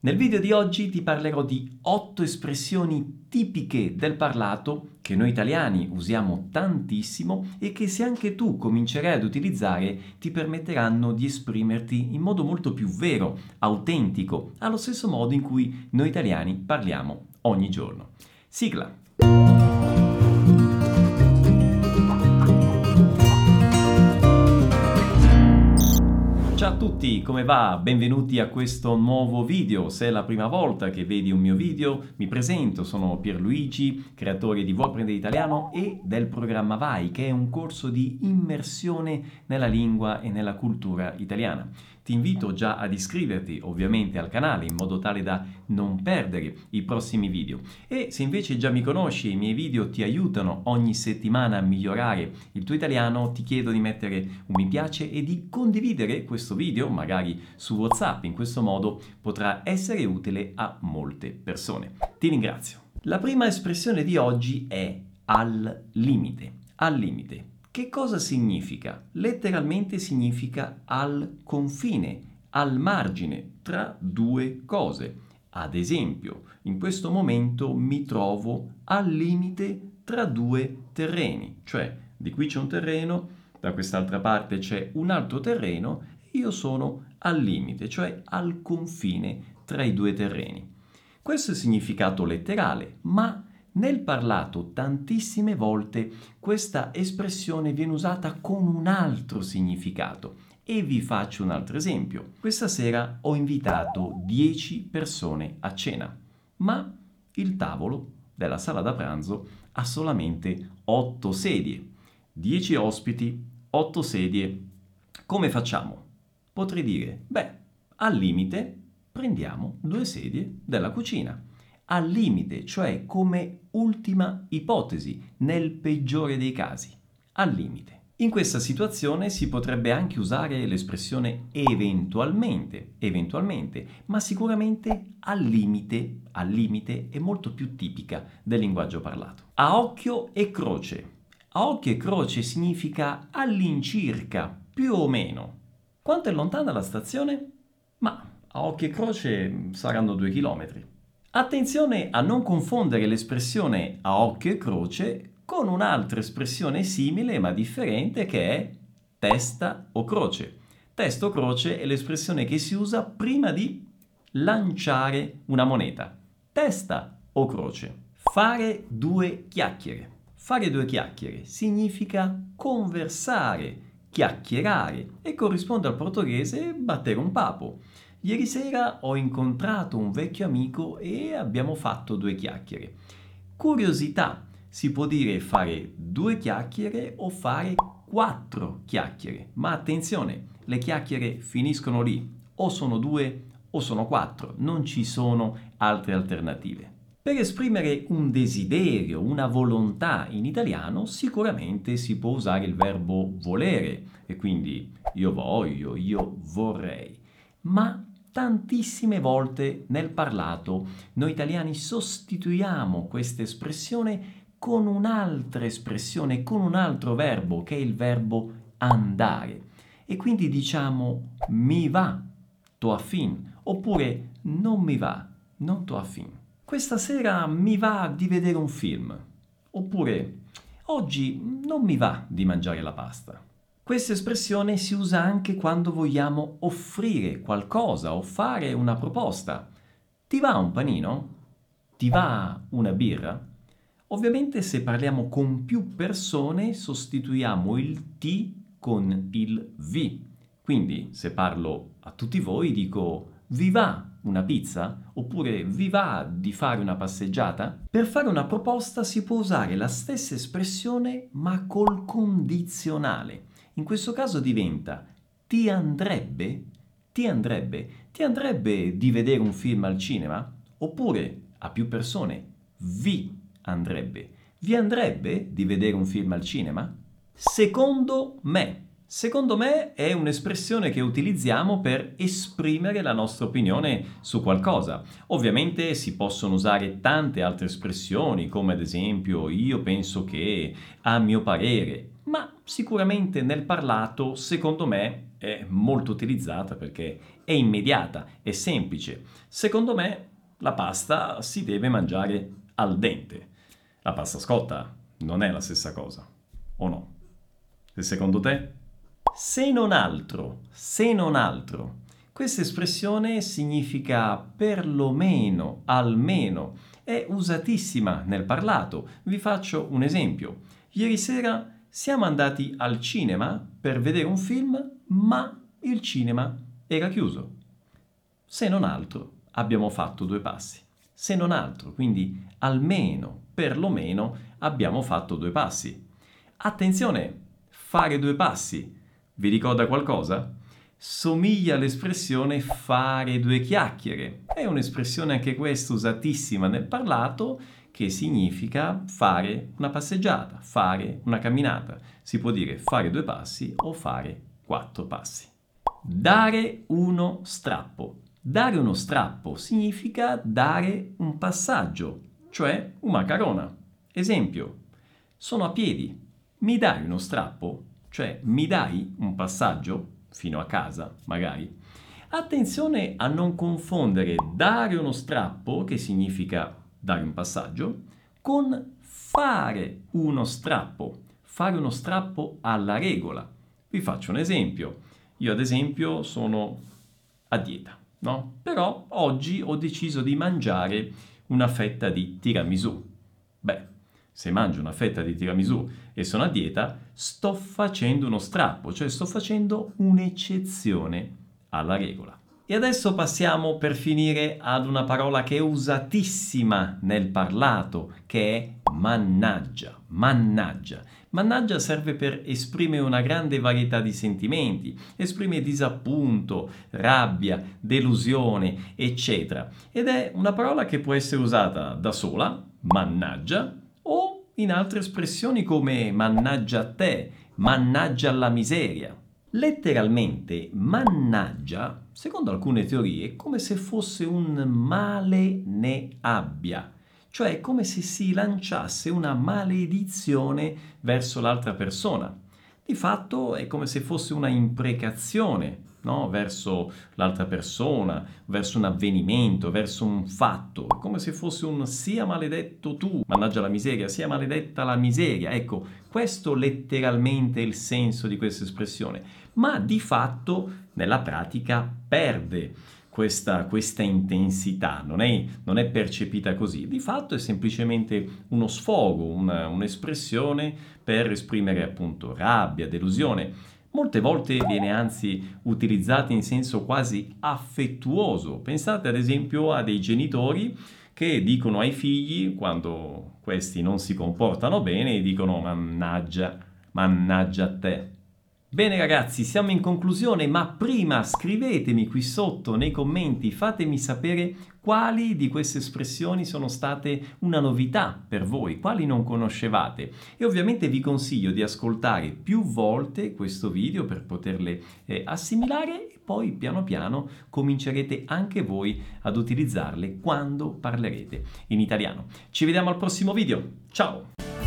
Nel video di oggi ti parlerò di 8 espressioni tipiche del parlato che noi italiani usiamo tantissimo e che se anche tu comincerai ad utilizzare ti permetteranno di esprimerti in modo molto più vero, autentico, allo stesso modo in cui noi italiani parliamo ogni giorno. Sigla! Ciao a tutti, come va? Benvenuti a questo nuovo video. Se è la prima volta che vedi un mio video, mi presento, sono Pierluigi, creatore di Vuoi Prendere Italiano e del programma Vai, che è un corso di immersione nella lingua e nella cultura italiana. Ti invito già ad iscriverti ovviamente al canale in modo tale da non perdere i prossimi video. E se invece già mi conosci e i miei video ti aiutano ogni settimana a migliorare il tuo italiano, ti chiedo di mettere un mi piace e di condividere questo video, magari su WhatsApp. In questo modo potrà essere utile a molte persone. Ti ringrazio. La prima espressione di oggi è al limite. Al limite. Che cosa significa? Letteralmente significa al confine, al margine tra due cose. Ad esempio, in questo momento mi trovo al limite tra due terreni, cioè di qui c'è un terreno, da quest'altra parte c'è un altro terreno, io sono al limite, cioè al confine tra i due terreni. Questo è il significato letterale, ma nel parlato tantissime volte questa espressione viene usata con un altro significato e vi faccio un altro esempio. Questa sera ho invitato 10 persone a cena, ma il tavolo della sala da pranzo ha solamente 8 sedie. 10 ospiti, 8 sedie. Come facciamo? Potrei dire, beh, al limite prendiamo due sedie della cucina al limite, cioè come ultima ipotesi, nel peggiore dei casi, al limite. In questa situazione si potrebbe anche usare l'espressione eventualmente, eventualmente, ma sicuramente al limite, al limite è molto più tipica del linguaggio parlato. A occhio e croce. A occhio e croce significa all'incirca, più o meno. Quanto è lontana la stazione? Ma a occhio e croce saranno due chilometri. Attenzione a non confondere l'espressione a occhio e croce con un'altra espressione simile ma differente che è testa o croce. Testa o croce è l'espressione che si usa prima di lanciare una moneta. Testa o croce. Fare due chiacchiere. Fare due chiacchiere significa conversare, chiacchierare e corrisponde al portoghese battere un papo. Ieri sera ho incontrato un vecchio amico e abbiamo fatto due chiacchiere. Curiosità, si può dire fare due chiacchiere o fare quattro chiacchiere, ma attenzione, le chiacchiere finiscono lì, o sono due o sono quattro, non ci sono altre alternative. Per esprimere un desiderio, una volontà in italiano, sicuramente si può usare il verbo volere, e quindi io voglio, io vorrei. Ma tantissime volte nel parlato noi italiani sostituiamo questa espressione con un'altra espressione, con un altro verbo che è il verbo andare. E quindi diciamo mi va, to affin, oppure non mi va, non to affin. Questa sera mi va di vedere un film, oppure oggi non mi va di mangiare la pasta. Questa espressione si usa anche quando vogliamo offrire qualcosa o fare una proposta. Ti va un panino? Ti va una birra? Ovviamente se parliamo con più persone sostituiamo il ti con il vi. Quindi se parlo a tutti voi dico vi va una pizza? Oppure vi va di fare una passeggiata? Per fare una proposta si può usare la stessa espressione ma col condizionale. In questo caso diventa ti andrebbe? Ti andrebbe? Ti andrebbe di vedere un film al cinema? Oppure a più persone vi andrebbe? Vi andrebbe di vedere un film al cinema? Secondo me. Secondo me è un'espressione che utilizziamo per esprimere la nostra opinione su qualcosa. Ovviamente si possono usare tante altre espressioni, come ad esempio io penso che, a mio parere, ma sicuramente nel parlato, secondo me, è molto utilizzata perché è immediata, è semplice. Secondo me la pasta si deve mangiare al dente. La pasta scotta non è la stessa cosa, o no? E secondo te? Se non altro, se non altro, questa espressione significa perlomeno, almeno, è usatissima nel parlato. Vi faccio un esempio. Ieri sera siamo andati al cinema per vedere un film, ma il cinema era chiuso. Se non altro, abbiamo fatto due passi. Se non altro, quindi almeno, perlomeno, abbiamo fatto due passi. Attenzione, fare due passi. Vi ricorda qualcosa? Somiglia all'espressione fare due chiacchiere. È un'espressione anche questa usatissima nel parlato che significa fare una passeggiata, fare una camminata. Si può dire fare due passi o fare quattro passi. Dare uno strappo. Dare uno strappo significa dare un passaggio, cioè una carona. Esempio, sono a piedi. Mi dai uno strappo? Cioè, mi dai un passaggio fino a casa, magari? Attenzione a non confondere dare uno strappo, che significa dare un passaggio, con fare uno strappo, fare uno strappo alla regola. Vi faccio un esempio. Io ad esempio sono a dieta, no? Però oggi ho deciso di mangiare una fetta di tiramisù. Beh, se mangio una fetta di tiramisù e sono a dieta, sto facendo uno strappo, cioè sto facendo un'eccezione alla regola. E adesso passiamo per finire ad una parola che è usatissima nel parlato, che è mannaggia. Mannaggia. Mannaggia serve per esprimere una grande varietà di sentimenti, esprime disappunto, rabbia, delusione, eccetera. Ed è una parola che può essere usata da sola, mannaggia, o in altre espressioni come mannaggia a te, mannaggia alla miseria. Letteralmente, mannaggia, secondo alcune teorie, come se fosse un male ne abbia, cioè come se si lanciasse una maledizione verso l'altra persona. Di fatto è come se fosse una imprecazione no? verso l'altra persona, verso un avvenimento, verso un fatto, come se fosse un sia maledetto tu, mannaggia la miseria, sia maledetta la miseria. Ecco, questo letteralmente è il senso di questa espressione, ma di fatto nella pratica perde. Questa, questa, intensità, non è, non è, percepita così, di fatto è semplicemente uno sfogo, una, un'espressione per esprimere appunto rabbia, delusione. Molte volte viene anzi utilizzata in senso quasi affettuoso. Pensate ad esempio a dei genitori che dicono ai figli, quando questi non si comportano bene, dicono mannaggia, mannaggia a te. Bene ragazzi, siamo in conclusione, ma prima scrivetemi qui sotto nei commenti, fatemi sapere quali di queste espressioni sono state una novità per voi, quali non conoscevate. E ovviamente vi consiglio di ascoltare più volte questo video per poterle eh, assimilare e poi piano piano comincerete anche voi ad utilizzarle quando parlerete in italiano. Ci vediamo al prossimo video, ciao!